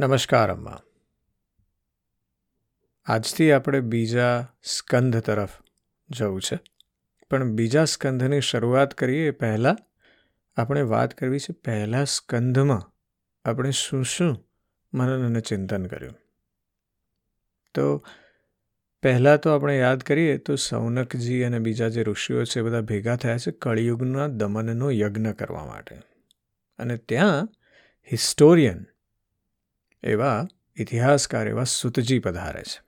નમસ્કાર, અમ્મા. આજથી આપણે બીજા સ્કંધ તરફ જવું છે. પણ બીજા સ્કંધની શરૂઆત કરીએ એ પહેલાં આપણે વાત કરવી છે પહેલા સ્કંધમાં આપણે શું શું મનન અને ચિંતન કર્યું. તો પહેલાં તો આપણે યાદ કરીએ તો સૌનકજી અને બીજા જે ઋષિઓ છે બધા ભેગા થયા છે કળિયુગના દમનનો યજ્ઞ કરવા માટે. અને ત્યાં હિસ્ટોરિયન એવા ઇતિહાસકાર, એવા સુતજી પધારે છે.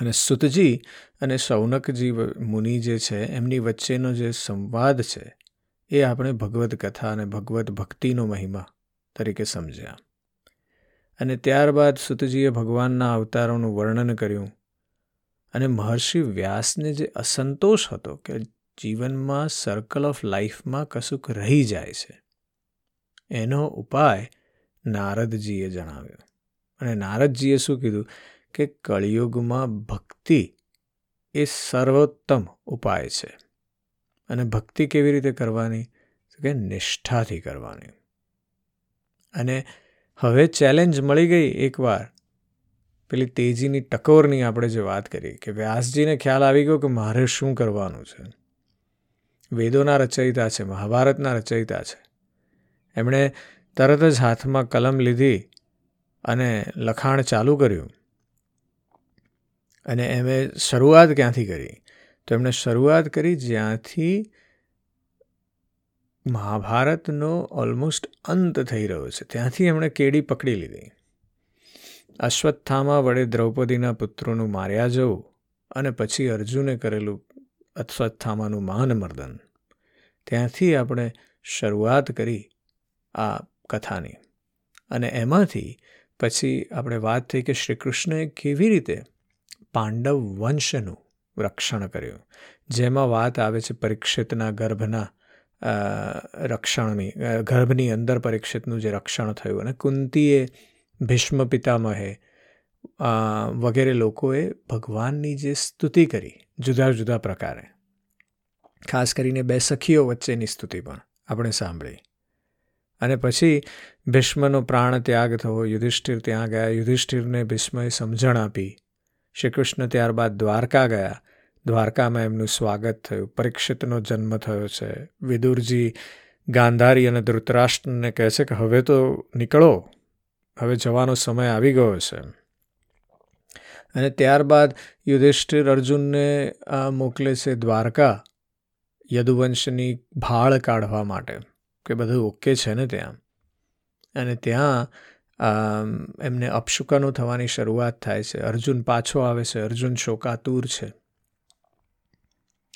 અને સુતજી અને શૌનકજી મુનિ જે છે, એમની વચ્ચેનો જે સંવાદ છે, એ આપણે ભગવદ્ કથા અને ભગવદ્ ભક્તિનો મહિમા તરીકે સમજ્યા. અને ત્યારબાદ સુતજીએ ભગવાનના અવતારોનું વર્ણન કર્યું. અને મહર્ષિ વ્યાસને જે અસંતોષ હતો કે જીવનમાં સર્કલ ઓફ લાઈફમાં કશુંક રહી જાય છે, એનો ઉપાય નારદજીએ જણાવ્યું. અને નારદજીએ શું કીધું? કે કળિયુગમાં ભક્તિ એ સર્વોત્તમ ઉપાય છે. અને ભક્તિ કેવી રીતે કરવાની? કે નિષ્ઠાથી કરવાની. અને હવે ચેલેન્જ મળી ગઈ એકવાર. પેલી તેજીની ટકોરની આપણે જે વાત કરી, કે વ્યાસજીને ખ્યાલ આવી ગયો કે મારે શું કરવાનું છે. વેદોના રચયિતા છે, મહાભારતના રચયિતા છે. એમણે તરત જ હાથમાં કલમ લીધી અને લખાણ ચાલુ કર્યું. અને એમણે શરૂઆત ક્યાંથી કરી? તો એમણે શરૂઆત કરી જ્યાંથી મહાભારતનો ઓલમોસ્ટ અંત થઈ રહ્યો છે. ત્યાંથી એમણે કેડી પકડી લીધી. અશ્વત્થામા વડે દ્રૌપદીના પુત્રોનું માર્યા જવું અને પછી અર્જુને કરેલું અશ્વત્થામાનું માનમર્દન ત્યાંથી આપણે શરૂઆત કરી આ કથાની. અને એમાંથી પછી આપણે વાત થઈ કે શ્રી કૃષ્ણએ કેવી રીતે પાંડવ વંશનું રક્ષણ કર્યું. જેમાં વાત આવે છે પરીક્ષિતના ગર્ભના રક્ષણની ગર્ભની અંદર પરીક્ષિતનું જે રક્ષણ થયું અને કુંતીએ ભીષ્મ પિતામહે વગેરે લોકોએ ભગવાનની જે સ્તુતિ કરી જુદા જુદા પ્રકારે. ખાસ કરીને બે સખીઓ વચ્ચેની સ્તુતિ પણ આપણે સાંભળી. અને પછી ભીષ્મનો પ્રાણ ત્યાગ થયો યુધિષ્ઠિર ત્યાં ગયા. યુધિષ્ઠિરને ભીષ્મએ સમજણ આપી. શ્રી કૃષ્ણ ત્યારબાદ દ્વારકા ગયા. દ્વારકામાં એમનું સ્વાગત થયું. પરીક્ષિતનો જન્મ થયો છે. વિદુરજી ગાંધારી અને ધૃતરાષ્ટ્રને કહે છે કે, હવે તો નીકળો. હવે જવાનો સમય આવી ગયો છે. અને ત્યારબાદ યુધિષ્ઠિર અર્જુનને મોકલે છે દ્વારકા યદુવંશની ભાળ કાઢવા માટે. કે બધું ઓકે છે ને ત્યાં? અને ત્યાં એમને અપશુકનો થવાની શરૂઆત થાય છે. અર્જુન પાછો આવે છે. અર્જુન શોકાતુર છે.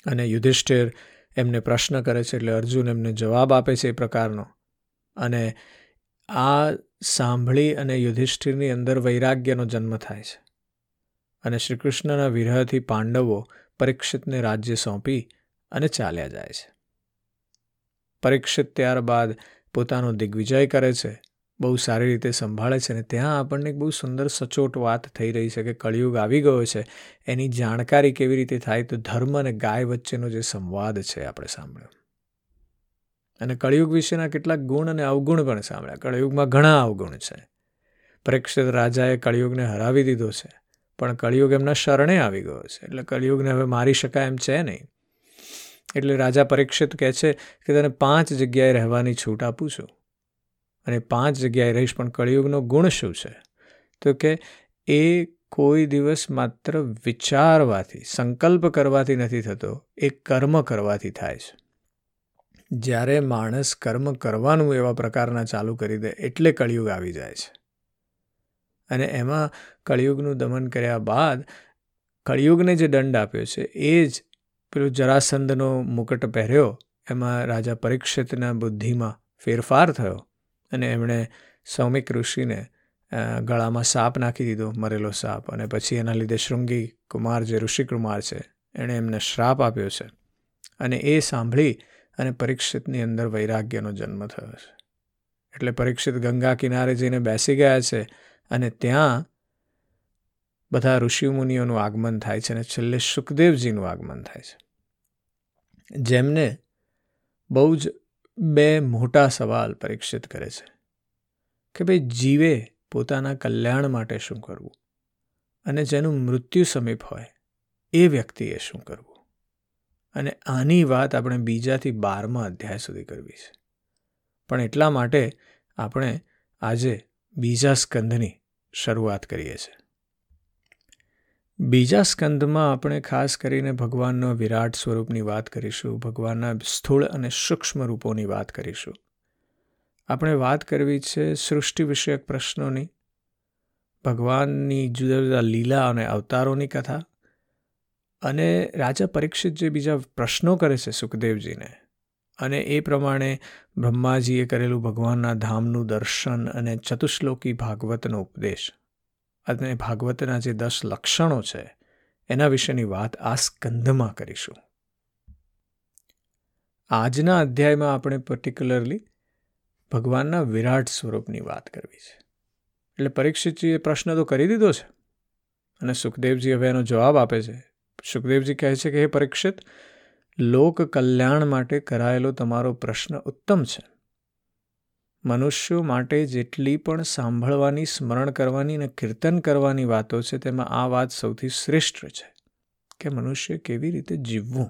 અને યુધિષ્ઠિર એમને પ્રશ્ન કરે છે એટલે અર્જુન એમને જવાબ આપે છે એ પ્રકારનો. અને આ સાંભળી અને યુધિષ્ઠિરની અંદર વૈરાગ્યનો જન્મ થાય છે. અને શ્રી કૃષ્ણના વિરહથી પાંડવો પરીક્ષિતને રાજ્ય સોંપી અને ચાલ્યા જાય છે. પરીક્ષિત ત્યારબાદ પોતાનો દિગ્વિજય કરે છે, બહુ સારી રીતે સંભાળે છે અને ત્યાં આપણને એક બહુ સુંદર સચોટ વાત થઈ રહી છે કે કળિયુગ આવી ગયો છે, એની જાણકારી કેવી રીતે થાય તો ધર્મ અને ગાય વચ્ચેનો જે સંવાદ છે આપણે સાંભળ્યો. અને કળિયુગ વિશેના કેટલાક ગુણ અને અવગુણ પણ સાંભળ્યા. કળિયુગમાં ઘણા અવગુણ છે. પરીક્ષિત રાજાએ કળિયુગને હરાવી દીધો છે, પણ કળિયુગ એમના શરણે આવી ગયો છે. એટલે કળિયુગને હવે મારી શકાય એમ છે નહીં. એટલે રાજા પરીક્ષિત કહે છે કે તને પાંચ જગ્યાએ રહેવાની છૂટ આપું છું. અને પાંચ જગ્યાએ રહીશ પણ કળિયુગનો ગુણ શું છે? તો કે એ કોઈ દિવસ માત્ર વિચારવાથી, સંકલ્પ કરવાથી નથી થતો, એ કર્મ કરવાથી થાય છે. જ્યારે માણસ કર્મ કરવાનું એવા પ્રકારના ચાલુ કરી દે એટલે કળિયુગ આવી જાય છે. અને એમાં કળિયુગનું દમન કર્યા બાદ કળિયુગને જે દંડ આપ્યો છે, એ જ પેલું જરાસંદનો મુકટ પહેર્યો, એમાં રાજા પરીક્ષિતના બુદ્ધિમાં ફેરફાર થયો અને એમણે સૌમિક ઋષિને ગળામાં સાપ નાખી દીધો, મરેલો સાપ અને પછી એના લીધે શૃંગી કુમાર જે ઋષિકુમાર છે, એણે એમને શ્રાપ આપ્યો છે અને એ સાંભળી અને પરીક્ષિતની અંદર વૈરાગ્યનો જન્મ થયો છે. એટલે પરીક્ષિત ગંગા કિનારે જઈને બેસી ગયા છે અને ત્યાં બધા ઋષિમુનિઓનું આગમન થાય છે અને છેલ્લે સુખદેવજીનું આગમન થાય છે. જેમને બહુ જ બે મોટા સવાલ પરીક્ષિત કરે છે કે ભાઈ જીવે પોતાના કલ્યાણ માટે શું કરવું? અને જેનું મૃત્યુ સમીપ હોય, એ વ્યક્તિએ શું કરવું? અને આની વાત આપણે બીજાથી બારમા અધ્યાય સુધી કરવી છે. પણ એટલા માટે આપણે આજે બીજા સ્કંદની શરૂઆત કરીએ છીએ. બીજા સ્કંદમાં આપણે ખાસ કરીને ભગવાનનો વિરાટ સ્વરૂપની વાત કરીશું, ભગવાનના સ્થૂળ અને સૂક્ષ્મ રૂપોની વાત કરીશું. આપણે વાત કરવી છે સૃષ્ટિ વિષયક પ્રશ્નોની. ભગવાનની જુદા જુદા લીલા અને અવતારોની કથા અને રાજા પરીક્ષિત જે બીજા પ્રશ્નો કરે છે સુખદેવજીને અને એ પ્રમાણે બ્રહ્માજીએ કરેલું ભગવાનના ધામનું દર્શન અને ચતુશ્લોકી ભાગવતનો ઉપદેશ. અને ભાગવતના જે દસ લક્ષણો છે, એના વિશેની વાત આ સ્કંધમાં કરીશું. આજના અધ્યાયમાં આપણે પર્ટિક્યુલરલી ભગવાનના વિરાટ સ્વરૂપની વાત કરવી છે. એટલે પરીક્ષિતજીએ પ્રશ્ન તો કરી દીધો છે. અને સુખદેવજી હવે એનો જવાબ આપે છે. સુખદેવજી કહે છે કે, હે પરીક્ષિત લોક કલ્યાણ માટે કરાયેલો તમારો પ્રશ્ન ઉત્તમ છે. મનુષ્યો માટે જેટલી પણ સાંભળવાની, સ્મરણ કરવાની અને કીર્તન કરવાની વાતો છે, તેમાં આ વાત સૌથી શ્રેષ્ઠ છે કે મનુષ્ય કેવી રીતે જીવવું.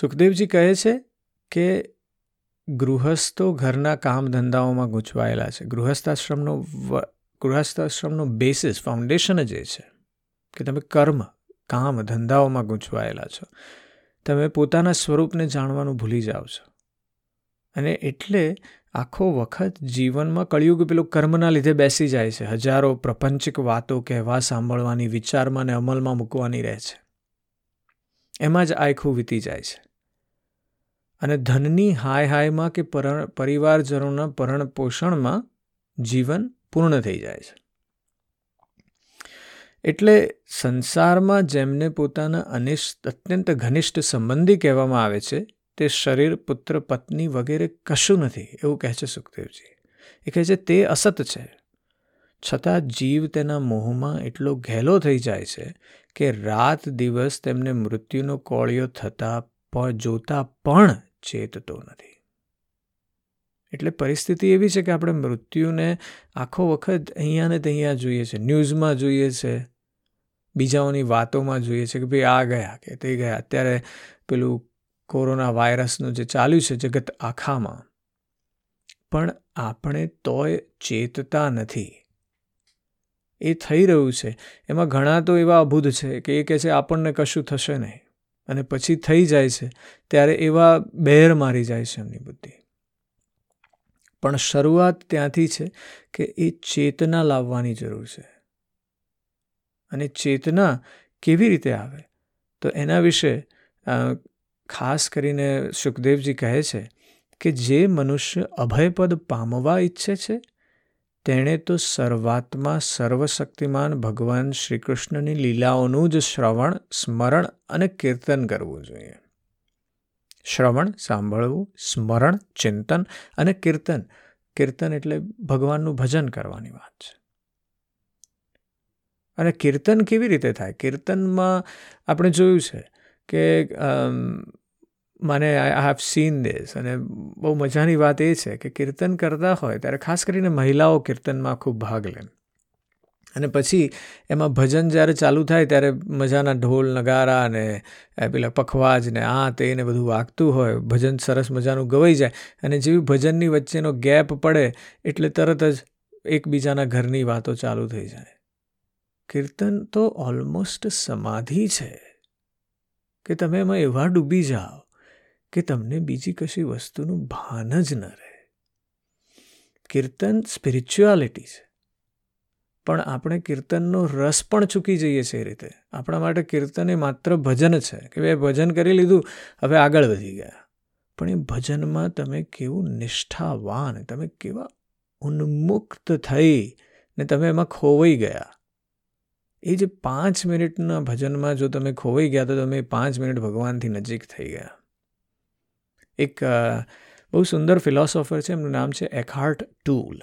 સુખદેવજી કહે છે કે ગૃહસ્થો ઘરના કામ ધંધાઓમાં ગૂંચવાયેલા છે. ગૃહસ્થાશ્રમનો ગૃહસ્થાશ્રમનો બેસિસ ફાઉન્ડેશન જ એ છે કે તમે કર્મ કામ ધંધાઓમાં ગૂંચવાયેલા છો. તમે પોતાના સ્વરૂપને જાણવાનું ભૂલી જાઓ છો. અને એટલે આખો વખત જીવનમાં કળિયુગ પેલું કર્મના લીધે બેસી જાય છે. હજારો પ્રપંચિક વાતો કહેવા, સાંભળવાની, વિચારમાં અને અમલમાં મૂકવાની રહે છે. એમાં જ આખું વીતી જાય છે. અને ધનની હાય હાયમાં કે પરિવારજનોના પરણ પોષણમાં જીવન પૂર્ણ થઈ જાય છે. એટલે સંસારમાં જેમને પોતાના અનિષ્ટ, અત્યંત ઘનિષ્ઠ સંબંધી કહેવામાં આવે છે તે શરીર, પુત્ર, પત્ની વગેરે કશું નથી, એવું કહે છે સુખદેવજી. એ કહે છે, તે અસત છે. છતાં જીવ તેના મોહમાં એટલો ઘેલો થઈ જાય છે કે રાત દિવસ તેમને મૃત્યુનો કોળિયો થતા પણ જોતા પણ ચેતતો નથી. એટલે પરિસ્થિતિ એવી છે કે આપણે મૃત્યુને આખો વખત અહીંયા ને ત્યાં જોઈએ છે, ન્યૂઝમાં જોઈએ છે, બીજાઓની વાતોમાં જોઈએ છે કે ભાઈ આ ગયા કે તે ગયા. અત્યારે પેલું કોરોના વાયરસનું જે ચાલ્યું છે જગત આખામાં. પણ આપણે તોય ચેતતા નથી. એ થઈ રહ્યું છે. એમાં ઘણા તો એવા અભૂત છે કે એ કહે છે આપણને કશું થશે નહીં. અને પછી થઈ જાય છે, ત્યારે એવા બહેર મારી જાય છે એમની બુદ્ધિ. પણ શરૂઆત ત્યાંથી છે કે એ ચેતના લાવવાની જરૂર છે. અને ચેતના કેવી રીતે આવે? તો એના વિશે ખાસ કરીને સુખદેવજી કહે છે કે જે મનુષ્ય અભયપદ પામવા ઈચ્છે છે, તેણે તો સર્વાત્મા સર્વશક્તિમાન ભગવાન શ્રી કૃષ્ણની લીલાઓનું જ શ્રવણ, સ્મરણ અને કીર્તન કરવું જોઈએ. શ્રવણ, સાંભળવું, સ્મરણ, ચિંતન અને કીર્તન. કીર્તન એટલે ભગવાનનું ભજન કરવાની વાત છે. અને કીર્તન કેવી રીતે થાય? કીર્તનમાં આપણે જોયું છે કે મને આઈ હેવ સીન દેસ અને બહુ મજાની વાત એ છે કે કીર્તન કરતા હોય ત્યારે ખાસ કરીને મહિલાઓ કીર્તનમાં ખૂબ ભાગ લે. અને પછી એમાં ભજન જ્યારે ચાલુ થાય ત્યારે મજાના ઢોલ, નગારા અને પેલા પખવાજ ને આ તે ને બધું વાગતું હોય, ભજન સરસ મજાનું ગવાઈ જાય અને જેવી ભજનની વચ્ચેનો ગેપ પડે એટલે તરત જ એકબીજાના ઘરની વાતો ચાલુ થઈ જાય. કીર્તન તો ઓલમોસ્ટ સમાધિ છે. કે તમે એમાં એવા ડૂબી જાઓ. કે તમને બીજી કશી વસ્તુનું ભાન જ ન રહે. કીર્તન સ્પિરિચ્યુઆલિટી છે. પણ આપણે કીર્તનનો રસ પણ ચૂકી જઈએ છીએ એ રીતે. આપણા માટે કીર્તન એ માત્ર ભજન છે કે ભાઈ ભજન કરી લીધું, હવે આગળ વધી ગયા. પણ એ ભજનમાં તમે કેવું નિષ્ઠાવાન, તમે કેવા ઉન્મુક્ત થઈ ને તમે એમાં ખોવાઈ ગયા. એ જે પાંચ મિનિટના ભજનમાં જો તમે ખોવાઈ ગયા તો તમે પાંચ મિનિટ ભગવાનથી નજીક થઈ ગયા. એક બહુ સુંદર ફિલોસોફર છે, એમનું નામ છે એકહાર્ટ ટૂલ.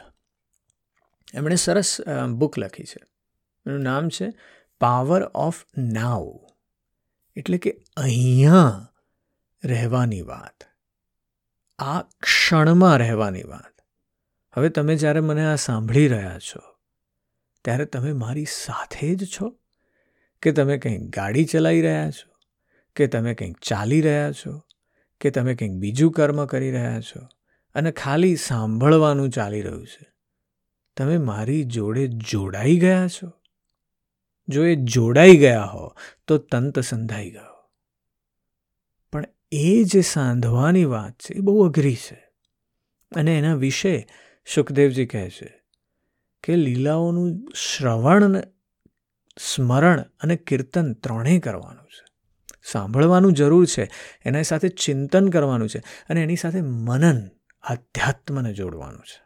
એમણે સરસ બુક લખી છે. એનું નામ છે પાવર ઓફ નાવ એટલે કે અહીંયા રહેવાની વાત. આ ક્ષણમાં રહેવાની વાત. હવે તમે જ્યારે મને આ સાંભળી રહ્યા છો, ત્યારે તમે મારી સાથે જ છો? કે તમે કંઈક ગાડી ચલાવી રહ્યા છો? કે તમે કંઈક ચાલી રહ્યા છો? કે તમે કંઈક બીજું કર્મ કરી રહ્યા છો અને ખાલી સાંભળવાનું ચાલી રહ્યું છે. તમે મારી જોડે જોડાઈ ગયા છો? જો એ જોડાઈ ગયા હો, તો તંત સંધાઈ ગયો. પણ એ જે સાંધવાની વાત છે, એ બહુ અઘરી છે. અને એના વિશે સુખદેવજી કહે છે કે લીલાઓનું શ્રવણ સ્મરણ અને કીર્તન ત્રણેય કરવાનું છે. સાંભળવાનું જરૂર છે, એના સાથે ચિંતન કરવાનું છે અને એની સાથે મનન, આધ્યાત્મને જોડવાનું છે.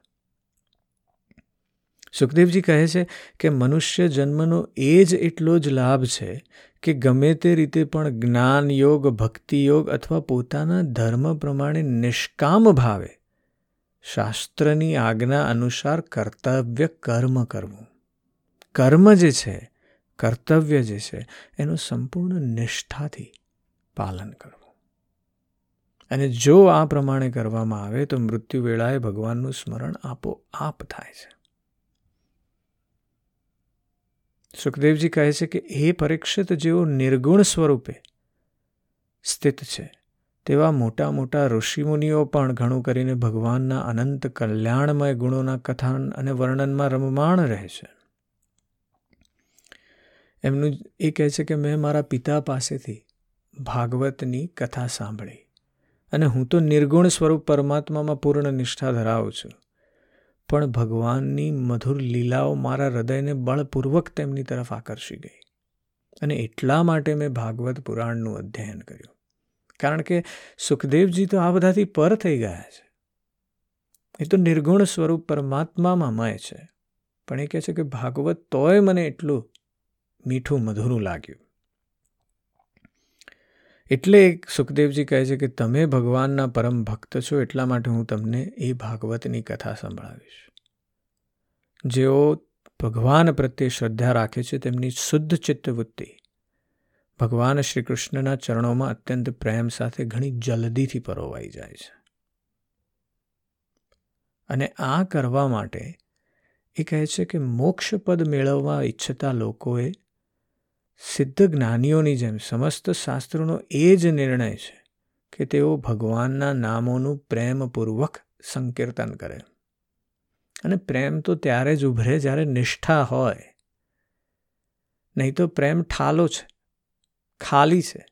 સુખદેવજી કહે છે કે મનુષ્ય જન્મનો એ જ એટલો જ લાભ છે કે ગમે તે રીતે પણ જ્ઞાન યોગ, ભક્તિ યોગ અથવા પોતાના ધર્મ પ્રમાણે નિષ્કામ ભાવે, શાસ્ત્રની આજ્ઞા અનુસાર કર્તવ્ય કર્મ કરવું. કર્મ જે છે કર્તવ્ય જે છે, એનું સંપૂર્ણ નિષ્ઠાથી પાલન કરવું. અને જો આ પ્રમાણે કરવામાં આવે, તો મૃત્યુ વેળાએ ભગવાનનું સ્મરણ આપોઆપ થાય છે. સુખદેવજી કહે છે કે એ પરીક્ષિત, જેઓ નિર્ગુણ સ્વરૂપે સ્થિત છે, તેવા મોટા મોટા ઋષિમુનિઓ પણ ઘણું કરીને ભગવાનના અનંત કલ્યાણમય ગુણોના કથાન અને વર્ણનમાં રમમાણ રહે છે. એમનું એ કહે છે કે મેં મારા પિતા પાસેથી ભાગવતની કથા સાંભળી અને હું તો નિર્ગુણ સ્વરૂપ પરમાત્મામાં પૂર્ણ નિષ્ઠા ધરાવું છું. પણ ભગવાનની મધુર લીલાઓ મારા હૃદયને બળપૂર્વક તેમની તરફ આકર્ષી ગઈ અને એટલા માટે મેં ભાગવત પુરાણનું અધ્યયન કર્યું. કારણ કે સુખદેવજી તો આ બધાથી પર થઈ ગયા છે. એ તો નિર્ગુણ સ્વરૂપ પરમાત્મામાં મય છે. પણ એ કહે છે કે ભાગવત તોય મને એટલું મીઠું મધુરું લાગ્યું. એટલે સુખદેવજી કહે છે કે તમે ભગવાનના પરમ ભક્ત છો એટલા માટે હું તમને એ ભાગવતની કથા સંભળાવીશ. જેઓ ભગવાન પ્રત્યે શ્રદ્ધા રાખે છે તેમની શુદ્ધ ચિત્તવૃત્તિ ભગવાન શ્રી કૃષ્ણના ચરણોમાં અત્યંત પ્રેમ સાથે ઘણી જલ્દીથી પરોવાઈ જાય છે. અને આ કરવા માટે એ કહે છે કે મોક્ષપદ મેળવવા ઈચ્છતા લોકોએ સિદ્ધ જ્ઞાનીઓની જેમ સમસ્ત શાસ્ત્રોનો એ જ નિર્ણય છે કે તેઓ ભગવાનના નામોનું પ્રેમપૂર્વક સંકીર્તન કરે. અને પ્રેમ તો ત્યારે જ ઉભરે જ્યારે નિષ્ઠા હોય. નહીં તો પ્રેમ ઠાલો છે, ખાલી છે.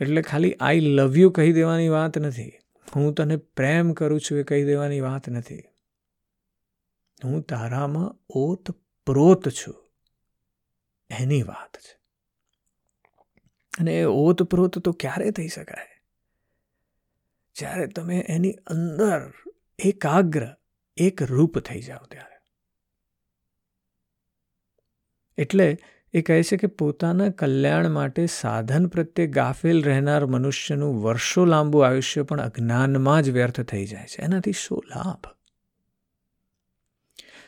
એટલે ખાલી આઈ લવ યુ કહી દેવાની વાત નથી. હું તને પ્રેમ કરું છું એ કહી દેવાની વાત નથી. હું તારામાં ઓત પ્રોત છું. એની વાત છે. અને એ ઓતપ્રોત તો ક્યારે થઈ શકાય? જ્યારે તમે એની અંદર એકાગ્ર, એક રૂપ થઈ જાઓ ત્યારે. એટલે એ કહે છે કે પોતાના કલ્યાણ માટે સાધન પ્રત્યે ગાફેલ રહેનાર મનુષ્યનું વર્ષો લાંબુ આયુષ્ય પણ અજ્ઞાનમાં જ વ્યર્થ થઈ જાય છે. એનાથી શું લાભ?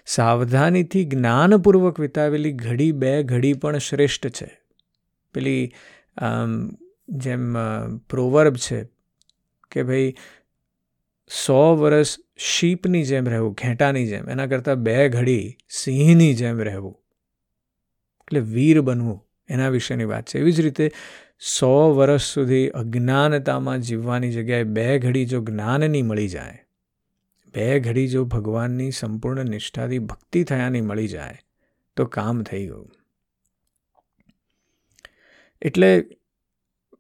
સાવધાનીથી જ્ઞાનપૂર્વક વિતાવેલી ઘડી બે ઘડી પણ શ્રેષ્ઠ છે. પેલી જેમ પ્રોવર્બ છે કે ભાઈ, સો વર્ષ શીપની જેમ રહેવું, ઘેટાની જેમ. એના કરતાં બે ઘડી સિંહની જેમ રહેવું. એટલે વીર બનવું, એના વિશેની વાત છે. એવી જ રીતે સો વર્ષ સુધી અજ્ઞાનતામાં જીવવાની જગ્યાએ બે ઘડી જો જ્ઞાનની મળી જાય બે ઘડી જો ભગવાનની સંપૂર્ણ નિષ્ઠાથી ભક્તિ થયાની મળી જાય, તો કામ થઈ ગયું. એટલે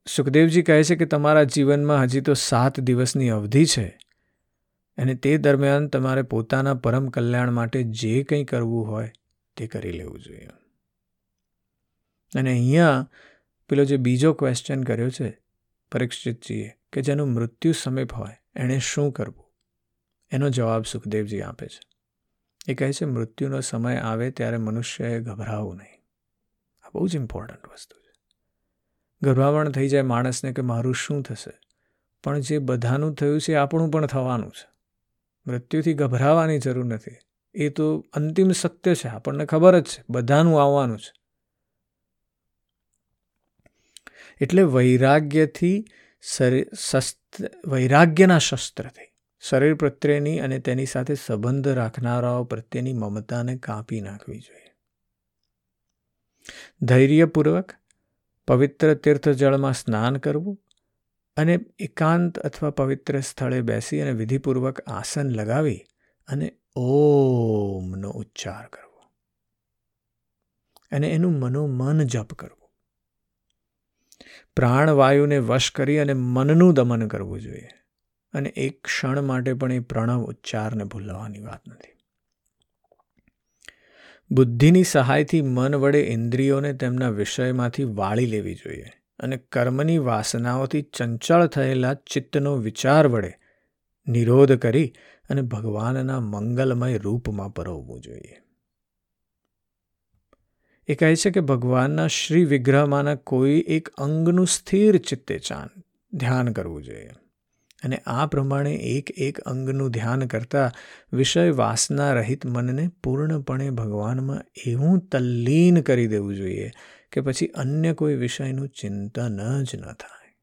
સુખદેવજી કહે છે કે તમારા જીવનમાં હજી તો સાત દિવસની અવધિ છે અને તે દરમિયાન તમારે પોતાના પરમ કલ્યાણ માટે જે કંઈ કરવું હોય તે કરી લેવું જોઈએ. અને અહીંયા પેલો જે બીજો ક્વેશ્ચન કર્યો છે પરીક્ષિતજીએ કે જેનું મૃત્યુ સમીપ હોય, એણે શું કરવું? એનો જવાબ સુખદેવજી આપે છે. એ કહે છે, મૃત્યુનો સમય આવે ત્યારે મનુષ્યએ ગભરાવું નહીં. આ બહુ જ ઇમ્પોર્ટન્ટ વસ્તુ છે. ગભરામણ થઈ જાય માણસને કે મારું શું થશે? પણ જે બધાનું થયું છે આપણું પણ થવાનું છે. મૃત્યુથી ગભરાવાની જરૂર નથી. એ તો અંતિમ સત્ય છે, આપણને ખબર જ છે. બધાનું આવવાનું છે. એટલે વૈરાગ્યથી વૈરાગ્યના શસ્ત્રથી. શરીર પ્રત્યેની અને તેની સાથે સંબંધ રાખનારાઓ પ્રત્યેની મમતાને કાપી નાખવી જોઈએ. ધૈર્યપૂર્વક, પવિત્ર તીર્થજળમાં સ્નાન કરવું અને એકાંત અથવા પવિત્ર સ્થળે બેસી અને વિધિપૂર્વક આસન લગાવી અને ઓમનો ઉચ્ચાર કરવો. અને એનું મનોમન જપ કરવું. પ્રાણવાયુને વશ કરી અને મનનું દમન કરવું જોઈએ. અને એક ક્ષણ માટે પણ એ પ્રણવ ઉચ્ચારને ભૂલવાની વાત નથી. બુદ્ધિની સહાયથી મન વડે ઇન્દ્રિયોને તેમના વિષયમાંથી વાળી લેવી જોઈએ અને કર્મની વાસનાઓથી ચંચળ થયેલા ચિત્તનો વિચાર વડે નિરોધ કરી અને ભગવાનના મંગલમય રૂપમાં પરોવવું જોઈએ. એ કહે છે કે ભગવાનના શ્રી વિગ્રહમાંના કોઈ એક અંગનું સ્થિર ચિત્તે ચાન ધ્યાન કરવું જોઈએ. અને આ પ્રમાણે એક એક અંગનું ધ્યાન કરતા વિષય વાસના રહિત મનને પૂર્ણપણે ભગવાનમાં એવું તલ્લીન કરી દેવું જોઈએ કે પછી અન્ય કોઈ વિષયનું ચિંતન જ ન થાય.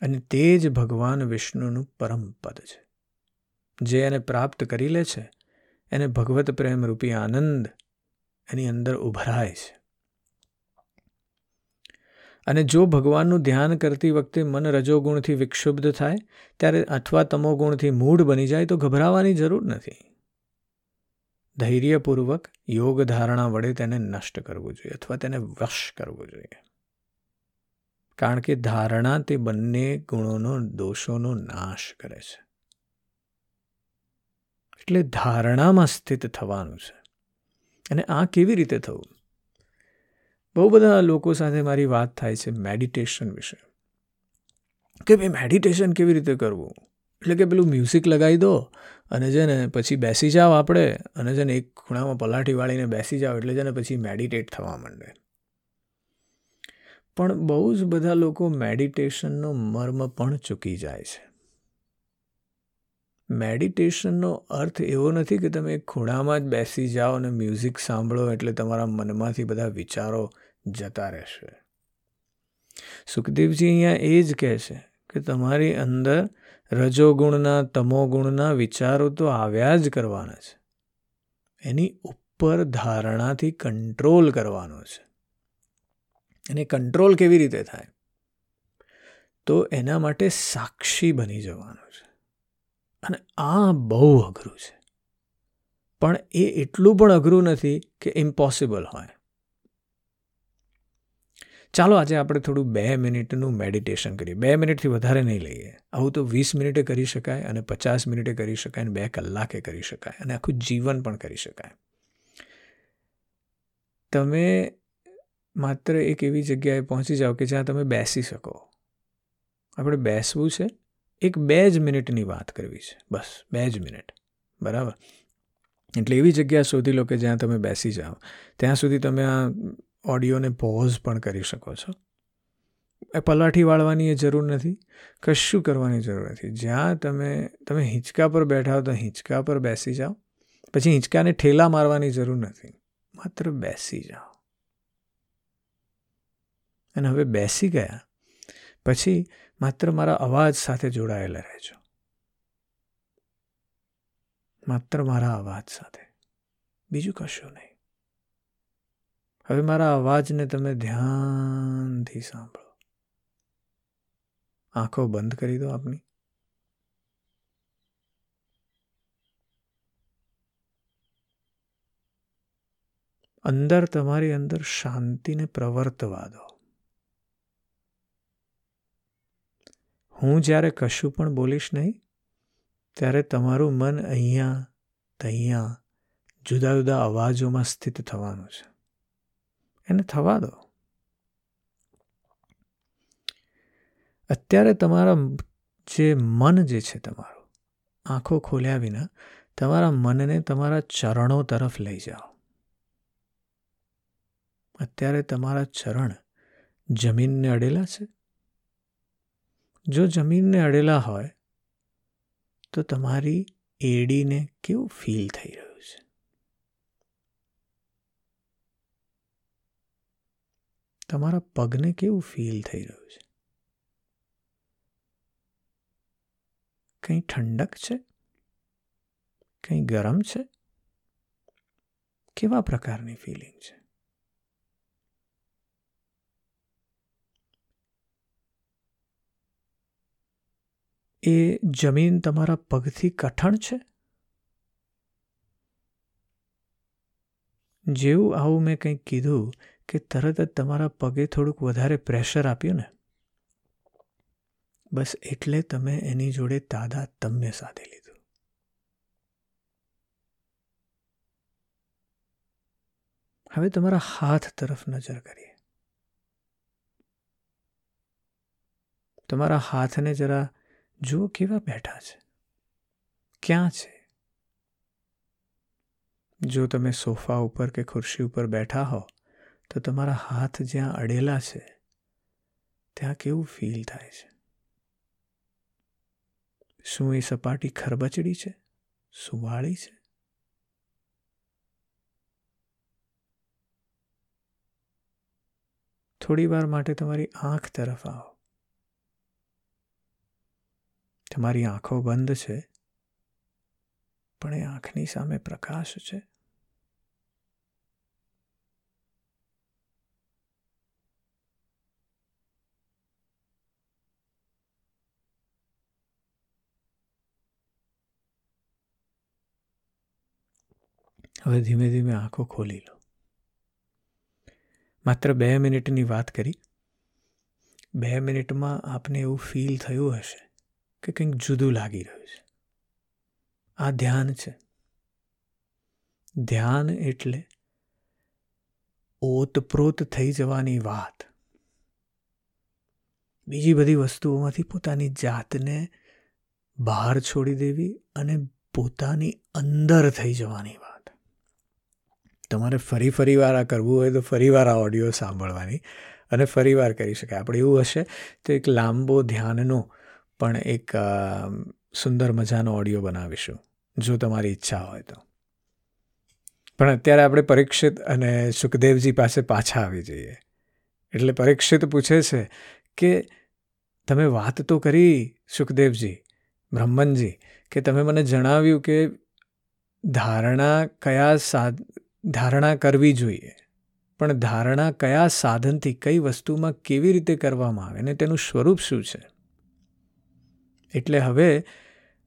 અને તે જ ભગવાન વિષ્ણુનું પરમ પદ છે. જે એને પ્રાપ્ત કરી લે છે, એને ભગવત પ્રેમ રૂપી આનંદ એની અંદર ઉભરાય છે. અને જો ભગવાનનું ધ્યાન કરતી વખતે મન રજોગુણથી વિક્ષુબ્ધ થાય, ત્યારે અથવા તમોગુણથી મૂઢ બની જાય, તો ગભરાવાની જરૂર નથી. ધૈર્યપૂર્વક યોગ ધારણા વડે તેને નષ્ટ કરવું જોઈએ અથવા તેને વશ કરવું જોઈએ. કારણ કે ધારણા તે બંને ગુણોનો, દોષોનો નાશ કરે છે. એટલે ધારણામાં સ્થિત થવાનું છે. અને આ કેવી રીતે થવું? બહુ બધા લોકો સાથે મારી વાત થાય છે મેડિટેશન વિશે. કે ભાઈ મેડિટેશન કેવી રીતે કરવું? એટલે કે પેલું મ્યુઝિક લગાવી દો અને છે ને પછી બેસી જાઓ આપણે અને છે ને એક ખૂણામાં પલાઠી વાળીને બેસી જાઓ એટલે છે ને પછી મેડિટેટ થવા માંડે. પણ બહુ જ બધા લોકો મેડિટેશનનો મર્મ પણ ચૂકી જાય છે. મેડિટેશનનો અર્થ એવો નથી કે તમે ખૂણામાં જ બેસી જાઓ અને મ્યુઝિક સાંભળો એટલે તમારા મનમાંથી બધા વિચારો જતા રહેશે. સુખદેવજી અહીંયા એ જ કહે છે કે તમારી અંદર રજોગુણના, તમોગુણના વિચારો તો આવ્યા જ કરવાના છે. એની ઉપર ધારણાથી કંટ્રોલ કરવાનો છે. અને કંટ્રોલ કેવી રીતે થાય? તો એના માટે સાક્ષી બની જવાનું છે. અને આ બહુ અઘરું છે. પણ એ એટલું પણ અઘરું નથી કે ઇમ્પોસિબલ હોય. ચાલો આજે આપણે થોડું બે મિનિટનું મેડિટેશન કરીએ. બે મિનિટથી વધારે નહીં લઈએ. આવું તો વીસ મિનિટે કરી શકાય અને પચાસ મિનિટે કરી શકાય અને બે કલાકે કરી શકાય અને આખું જીવન પણ કરી શકાય. તમે માત્ર એક એવી જગ્યાએ પહોંચી જાઓ કે જ્યાં તમે બેસી શકો. આપણે બેસવું છે. એક બે જ મિનિટની વાત કરવી છે. બસ, બે જ મિનિટ. બરાબર? એટલે એવી જગ્યા શોધી લો કે જ્યાં તમે બેસી જાઓ. ત્યાં સુધી તમે આ ઓડિયોને પોઝ પણ કરી શકો છો. એ પલાઠી વાળવાની એ જરૂર નથી, કશું કરવાની જરૂર નથી. જ્યાં તમે તમે હિંચકા પર બેઠા હો તો હિંચકા પર બેસી જાઓ. પછી હિંચકાને ઠેલા મારવાની જરૂર નથી, માત્ર બેસી જાઓ. અને હવે બેસી ગયા, પછી માત્ર મારા અવાજ સાથે જોડાયેલા રહેજો. માત્ર મારા અવાજ સાથે. બીજું કશું નહીં. હવે મારા અવાજને તમે ધ્યાનથી સાંભળો. આંખો બંધ કરી દો આપની. અંદર તમારી અંદર શાંતિને પ્રવર્તવા દો. હું જ્યારે કશું પણ બોલીશ નહીં, ત્યારે તમારું મન અહીંયા, તહીંયા જુદા જુદા અવાજોમાં સ્થિત થવાનું છે. એને થવા દો. અત્યારે તમારા જે મન જે છે તમારું, આંખો ખોલ્યા વિના તમારા મનને તમારા ચરણો તરફ લઈ જાઓ. અત્યારે તમારા ચરણ જમીનને અડેલા છે? જો જમીનને અડેલા હોય, તો તમારી એડીને કેવું ફીલ થઈ રહ્યું? તમારા પગને કેવું ફીલ થઈ રહ્યું છે? કંઈ ઠંડક છે? કંઈ ગરમ છે? કેવા પ્રકારની ફિલિંગ છે? એ જમીન તમારા પગથી કઠણ છે? જેવું આવું મેં કંઈક કીધું કે તરત જ તમારા પગે થોડુંક વધારે પ્રેશર આપ્યું ને? બસ એટલે તમે એની જોડે તાદા તમને સાથે લીધું. હવે તમારા હાથ તરફ નજર કરીએ. તમારા હાથને જરા જુઓ કેવા બેઠા છે. ક્યાં છે? જો તમે સોફા ઉપર કે ખુરશી ઉપર બેઠા હો તો તમારા હાથ જ્યાં અડેલા છે, ત્યાં કેવું ફીલ થાય છે? શું એ સપાટી ખરબચડી છે? સુવાળી છે? થોડી વાર માટે તમારી આંખ તરફ આવો. તમારી આંખો બંધ છે, પણ એ આંખની સામે પ્રકાશ છે. હવે ધીમે ધીમે આંખો ખોલી લો. માત્ર બે મિનિટની વાત કરી. બે મિનિટમાં આપને એવું ફીલ થયું હશે કે કંઈક જુદું લાગી રહ્યું છે. આ ધ્યાન છે. ધ્યાન એટલે ઓતપ્રોત થઈ જવાની વાત. બીજી બધી વસ્તુઓમાંથી પોતાની જાતને બહાર છોડી દેવી અને પોતાની અંદર થઈ જવાની વાત. તમારે ફરી ફરી વાર આ કરવું હોય તો ફરી વાર આ ઓડિયો સાંભળવાની અને ફરી વાર કરી શકાય. આપણે એવું હશે તો એક લાંબો ધ્યાનનો પણ એક સુંદર મજાનો ઓડિયો બનાવીશું, જો તમારી ઈચ્છા હોય તો. પણ અત્યારે આપણે પરીક્ષિત અને સુખદેવજી પાસે પાછા આવી જઈએ. એટલે પરીક્ષિત પૂછે છે કે તમે વાત તો કરી સુખદેવજી, બ્રહ્મનજી, કે તમે મને જણાવ્યું કે ધારણા કયા સાધ ધારણા કરવી જોઈએ. પણ ધારણા કયા સાધનથી, કઈ વસ્તુમાં કેવી રીતે કરવામાં આવે અને તેનું સ્વરૂપ શું છે? એટલે હવે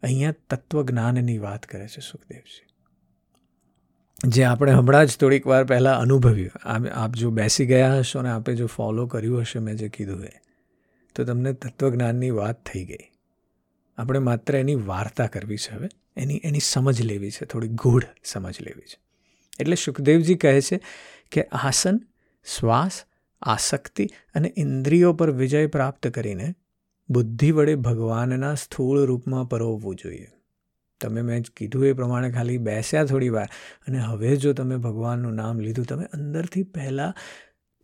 અહીંયા તત્વજ્ઞાનની વાત કરે છે સુખદેવજી. જે આપણે હમણાં જ થોડીક વાર પહેલાં અનુભવ્યું. આપ જો બેસી ગયા હશો ને આપે જો ફોલો કર્યું હશે મેં જે કીધું એ, તો તમને તત્વજ્ઞાનની વાત થઈ ગઈ. આપણે માત્ર એની વાર્તા કરવી છે હવે. એની એની સમજ લેવી છે, થોડી ગૂઢ સમજ લેવી છે. એટલે સુખદેવજી કહે છે કે આસન, શ્વાસ, આસક્તિ અને ઇન્દ્રિયો પર વિજય પ્રાપ્ત કરીને બુદ્ધિ વડે ભગવાનના સ્થૂળ રૂપમાં પરોવવું જોઈએ. તમે મેં કીધું એ પ્રમાણે ખાલી બેસ્યા થોડી વાર અને હવે જો તમે ભગવાનનું નામ લીધું, તમે અંદરથી પહેલાં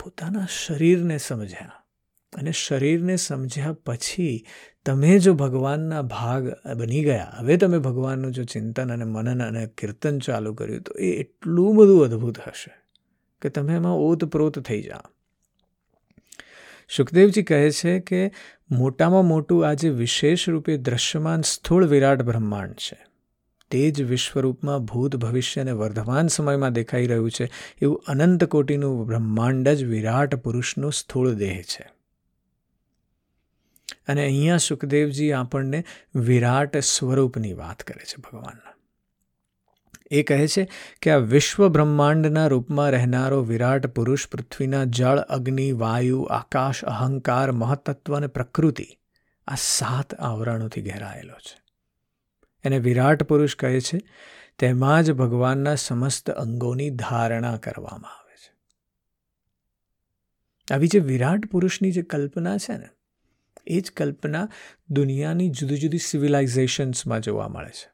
પોતાના શરીરને સમજ્યા. અને શરીરને સમજ્યા પછી તમે જો ભગવાનના ભાગ બની ગયા, હવે તમે ભગવાનનું જો ચિંતન અને મનન અને કીર્તન ચાલુ કર્યું, તો એ એટલું બધું અદ્ભુત હશે કે તમે એમાં ઓતપ્રોત થઈ જાઓ. સુખદેવજી કહે છે કે મોટામાં મોટું આજે વિશેષ રૂપે દ્રશ્યમાન સ્થૂળ વિરાટ બ્રહ્માંડ છે. તે જ વિશ્વરૂપમાં ભૂત ભવિષ્ય અને વર્ધમાન સમયમાં દેખાઈ રહ્યું છે, એવું અનંત કોટીનું બ્રહ્માંડ જ વિરાટ પુરુષનો સ્થૂળ દેહ છે. અને અહીંયા સુખદેવજી આપણને વિરાટ સ્વરૂપની વાત કરે છે ભગવાનના. એ કહે છે કે આ વિશ્વ બ્રહ્માંડના રૂપમાં રહેનારો વિરાટ પુરુષ પૃથ્વીના જળ, અગ્નિ, વાયુ, આકાશ, અહંકાર મહતત્વ અને પ્રકૃતિ આ સાત આવરણોથી ઘેરાયેલો છે. એને વિરાટ પુરુષ કહે છે, તેમાં જ ભગવાનના સમસ્ત અંગોની ધારણા કરવામાં આવે છે. આવી જે વિરાટ પુરુષની જે કલ્પના છે ને એ જ કલ્પના દુનિયાની જુદી જુદી સિવિલાઇઝેશન્સમાં જોવા મળે છે.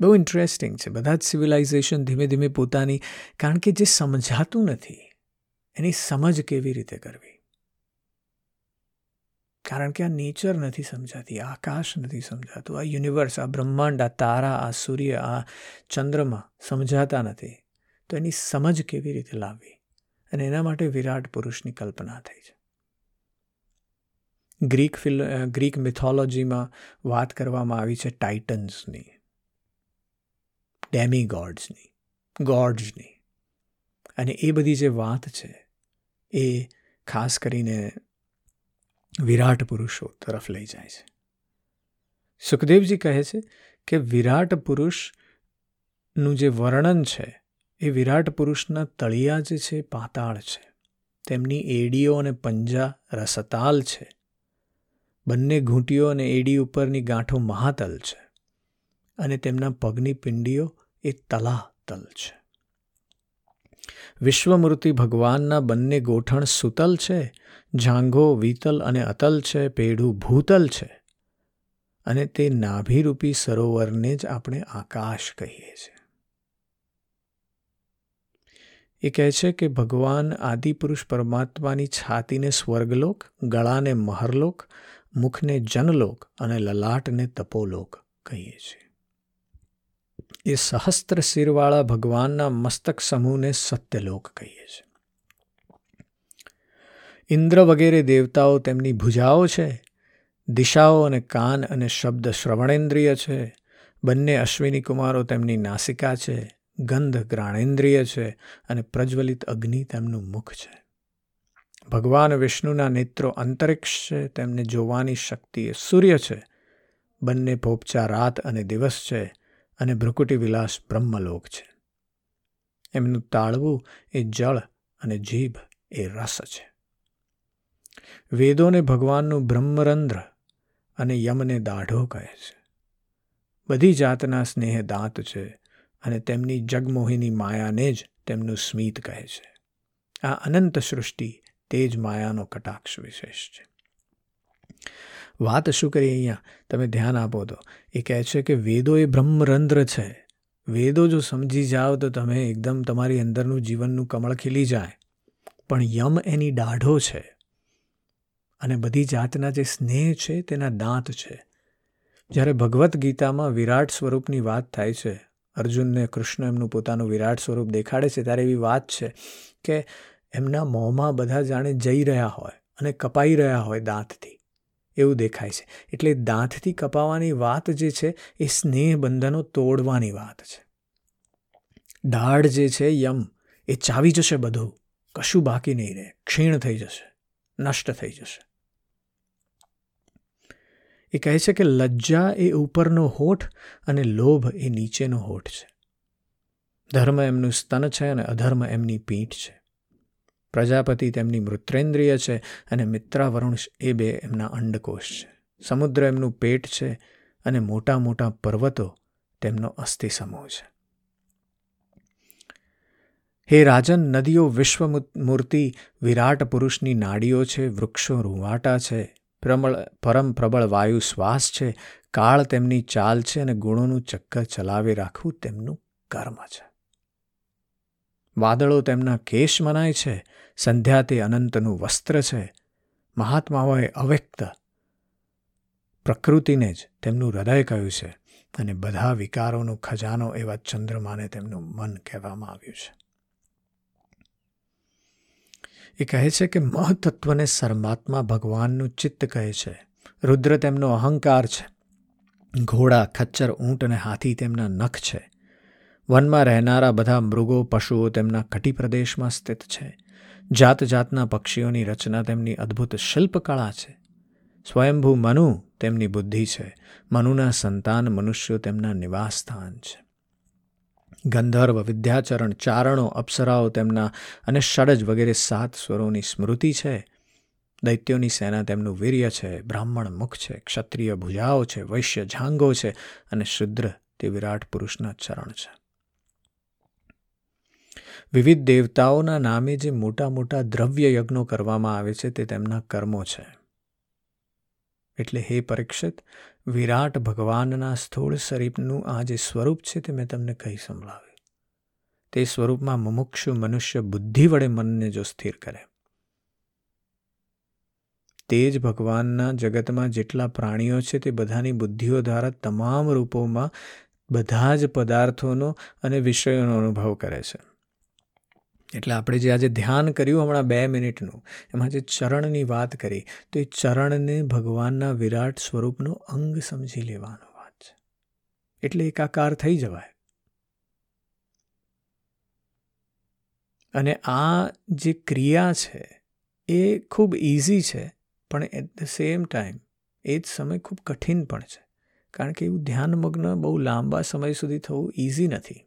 બહુ ઇન્ટરેસ્ટિંગ છે. બધા જ સિવિલાઇઝેશન ધીમે ધીમે પોતાની, કારણ કે જે સમજાતું નથી, એની સમજ કેવી રીતે કરવી? કારણ કે આ નેચર નથી સમજાતી આકાશ નથી સમજાતું, આ યુનિવર્સ આ બ્રહ્માંડ, આ તારા, આ સૂર્ય, આ ચંદ્રમાં સમજાતા નથી. તો એની સમજ કેવી રીતે લાવવી? અને એના માટે વિરાટ પુરુષની કલ્પના થઈ છે. ગ્રીક ફિલ ગ્રીક મિથોલોજીમાં વાત કરવામાં આવી છે ટાઇટન્સની ડેમી ગોડ્સની ગોડ્સની અને એ બધી જે વાત છે એ ખાસ કરીને વિરાટ પુરુષો તરફ લઈ જાય છે. સુખદેવજી કહે છે કે વિરાટ પુરુષનું જે વર્ણન છે એ વિરાટ પુરુષના તળિયા જે છે, પાતાળ છે. તેમની એડીઓ અને પંજા રસતાલ છે. બંને ઘૂંટીઓ અને એડી ઉપરની ગાંઠો મહાતલ છે અને તેમના પગની પિંડીઓ એ તલાતલ છે. વિશ્વમૂર્તિ ભગવાનના બંને ગોઠણ સુતલ છે, જાંઘો વીતલ અને અતલ છે, પેઢું ભૂતલ છે અને તે નાભિરૂપી સરોવરને જ આપણે આકાશ કહીએ છીએ. એ કહે છે કે ભગવાન આદિપુરુષ પરમાત્માની છાતીને સ્વર્ગલોક, ગળાને મહરલોક મુખને જનલોક અને લલાટને તપોલોક કહીએ છીએ. એ સહસ્ત્ર શિરવાળા ભગવાનના મસ્તક સમૂહને સત્યલોક કહીએ છીએ. ઇન્દ્ર વગેરે દેવતાઓ તેમની ભુજાઓ છે. દિશાઓ અને કાન અને શબ્દ શ્રવણેન્દ્રિય છે. બંને અશ્વિની કુમારો તેમની નાસિકા છે. ગંધ ગ્રાણેન્દ્રિય છે અને પ્રજ્વલિત અગ્નિ તેમનું મુખ છે. ભગવાન વિષ્ણુના નેત્રો અંતરિક્ષ છે તેમને જોવાની શક્તિ એ સૂર્ય છે. બંને પોપચા રાત અને દિવસ છે અને ભ્રુકુટી વિલાસ બ્રહ્મલોક છે. એમનું તાળવું એ જળ અને જીભ એ રસ છે. વેદોને ભગવાનનું બ્રહ્મરંધ્ર અને યમને દાઢો કહે છે. બધી જાતના સ્નેહ દાંત છે અને તેમની જગમોહિની માયાને જ તેમનું સ્મિત કહે છે. આ અનંત સૃષ્ટિ તે જ માયાનો કટાક્ષ વિશેષ છે. વાત શું કરી અહીંયા? તમે ધ્યાન આપો તો. એ કહે છે કે વેદો એ બ્રહ્મરંધ્ર છે. વેદો જો સમજી જાઓ તો તમે એકદમ તમારી અંદરનું જીવનનું કમળ ખીલી જાય. પણ યમ એની દાઢો છે. અને બધી જાતના જે સ્નેહ છે તેના દાંત છે. જ્યારે ભગવદ્ ગીતામાં વિરાટ સ્વરૂપની વાત થાય છે, અર્જુનને કૃષ્ણ એમનું પોતાનું વિરાટ સ્વરૂપ દેખાડે છે, ત્યારે એવી વાત છે કે એમના મોંમાં બધા જાણે જઈ રહ્યા હોય અને કપાઈ રહ્યા હોય દાંતથી. એવું દેખાય છે. એટલે દાંતથી કપાવાની વાત જે છે, એ સ્નેહ બંધનો તોડવાની વાત છે. દાઢ જે છે યમ, એ ચાવી જશે બધું. કશું બાકી નહીં રહે. ક્ષીણ થઈ જશે. નષ્ટ થઈ જશે. એ કહે છે કે લજ્જા એ ઉપરનો હોઠ અને લોભ એ નીચેનો હોઠ છે. ધર્મ એમનું સ્તન છે અને અધર્મ એમની પીઠ છે. પ્રજાપતિ તેમની મૃત્રેન્દ્રિય છે અને મિત્રાવરુણ એ બે એમના અંડકોશ છે. સમુદ્ર એમનું પેટ છે અને મોટા મોટા પર્વતો તેમનો અસ્થિ સમૂહ છે. હે રાજન, નદીઓ વિશ્વ મૂર્તિ વિરાટ પુરુષની નાડીઓ છે, વૃક્ષો રૂવાટા છે, પ્રબળ, પરમ પ્રબળ વાયુ શ્વાસ છે, કાળ તેમની ચાલ છે અને ગુણોનું ચક્કર ચલાવી રાખવું તેમનું કર્મ છે. વાદળો તેમના કેશ મનાય છે. સંધ્યા તે અનંતનું વસ્ત્ર છે. મહાત્માઓએ અવ્યક્ત પ્રકૃતિને જ તેમનું હૃદય કહ્યું છે અને બધા વિકારોનો ખજાનો એવા ચંદ્રમાને તેમનું મન કહેવામાં આવ્યું છે. એ કહે છે કે મહતત્વને સરમાત્મા ભગવાનનું ચિત્ત કહે છે. રુદ્ર તેમનો અહંકાર છે. ઘોડા, ખચ્ચર, ઊંટ અને હાથી તેમના નખ છે. વનમાં રહેનારા બધા મૃગો, પશુઓ તેમના કટી પ્રદેશમાં સ્થિત છે. જાત જાતના પક્ષીઓની રચના તેમની અદ્ભુત શિલ્પકળા છે. સ્વયંભૂ મનુ તેમની બુદ્ધિ છે. મનુના સંતાન મનુષ્યો તેમના નિવાસ સ્થાન છે. ગંધર્વ, વિદ્યાચરણ, ચારણો, અપ્સરાઓ તેમના અને ષડજ વગેરે સાત સ્વરોની સ્મૃતિ છે. દૈત્યોની સેના તેમનું વીર્ય છે. બ્રાહ્મણ મુખ છે. ક્ષત્રિય ભુજાઓ છે. વૈશ્ય જાંગો છે અને શુદ્ર તે વિરાટ પુરુષના ચરણ છે. વિવિધ દેવતાઓના નામે જે મોટા મોટા દ્રવ્ય યજ્ઞો કરવામાં આવે છે, તે તેમના કર્મો છે. એટલે હે પરીક્ષિત, વિરાટ ભગવાનના સ્થૂળ શરીરનું આ જે સ્વરૂપ છે, તે મેં તમને કહી સંભળાવ્યું. તે સ્વરૂપમાં મુમુક્ષુ મનુષ્ય બુદ્ધિ વડે મનને જો સ્થિર કરે. તે જ ભગવાનના જગતમાં જેટલા પ્રાણીઓ છે, તે બધાની બુદ્ધિઓ દ્વારા તમામ રૂપોમાં બધા જ પદાર્થોનો અને વિષયોનો અનુભવ કરે છે. એટલે આપણે જે આજે ધ્યાન કર્યું હમણાં બે મિનિટનું, એમાં જે ચરણની વાત કરી, તો એ ચરણને ભગવાનના વિરાટ સ્વરૂપનો અંગ સમજી લેવાનો વાત છે. એટલે એકાકાર થઈ જવાય. અને આ જે ક્રિયા છે, એ ખૂબ ઇઝી છે, પણ એટ ધ સેમ ટાઈમ, એ જ સમય ખૂબ કઠિન પણ છે. કારણ કે એવું ધ્યાનમગ્ન બહુ લાંબા સમય સુધી થવું ઇઝી નથી.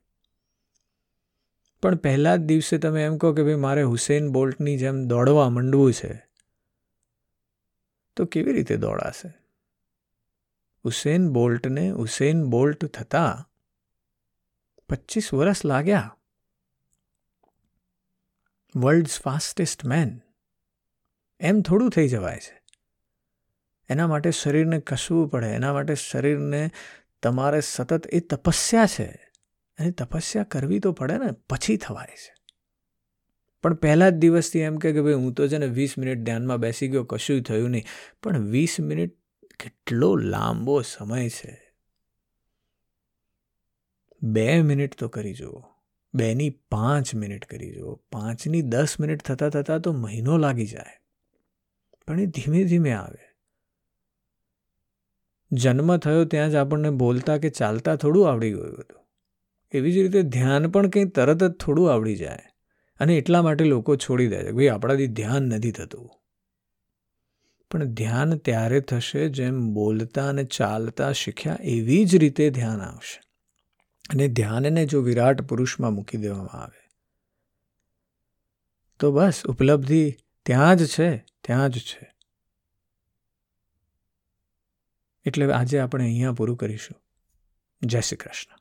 પણ પહેલા જ દિવસે તમે એમ કહો કે ભાઈ મારે હુસેન બોલ્ટની જેમ દોડવા માંડવું છે, તો કેવી રીતે દોડાશે? હુસેન બોલ્ટને હુસેન બોલ્ટ થતા પચીસ વર્ષ લાગ્યા. World's fastest main. એમ થોડું થઈ જવાય છે. એના માટે શરીરને કસવું પડે, એના માટે શરીરને તમારે સતત એ તપસ્યા છે. અને તપસ્યા કરવી તો પડે ને, પછી થવાય છે. પણ પહેલા જ દિવસથી એમ કે ભાઈ, હું તો છે ને વીસ મિનિટ ધ્યાનમાં બેસી ગયો કશું થયું નહીં. પણ વીસ મિનિટ કેટલો લાંબો સમય છે. બે મિનિટ તો કરી જુઓ. બેની પાંચ મિનિટ કરી જુઓ. પાંચની દસ મિનિટ થતાં થતાં તો મહિનો લાગી જાય. પણ એ ધીમે ધીમે આવે. જન્મ થયો ત્યાં જ આપણને બોલતા કે ચાલતા થોડું આવડી ગયું હતું. એવી જ રીતે ધ્યાન પણ કંઈ તરત જ થોડું આવડી જાય અને એટલા માટે લોકો છોડી દે છે. ભાઈ, આપણાથી ધ્યાન નથી થતું. પણ ધ્યાન ત્યારે થશે જેમ બોલતા અને ચાલતા શીખ્યા એવી જ રીતે ધ્યાન આવશે. અને ધ્યાનને જો વિરાટ પુરુષમાં મૂકી દેવામાં આવે, તો બસ ઉપલબ્ધિ ત્યાં જ છે, ત્યાં જ છે. એટલે આજે આપણે અહીંયા પૂરું કરીશું. જય શ્રી કૃષ્ણ.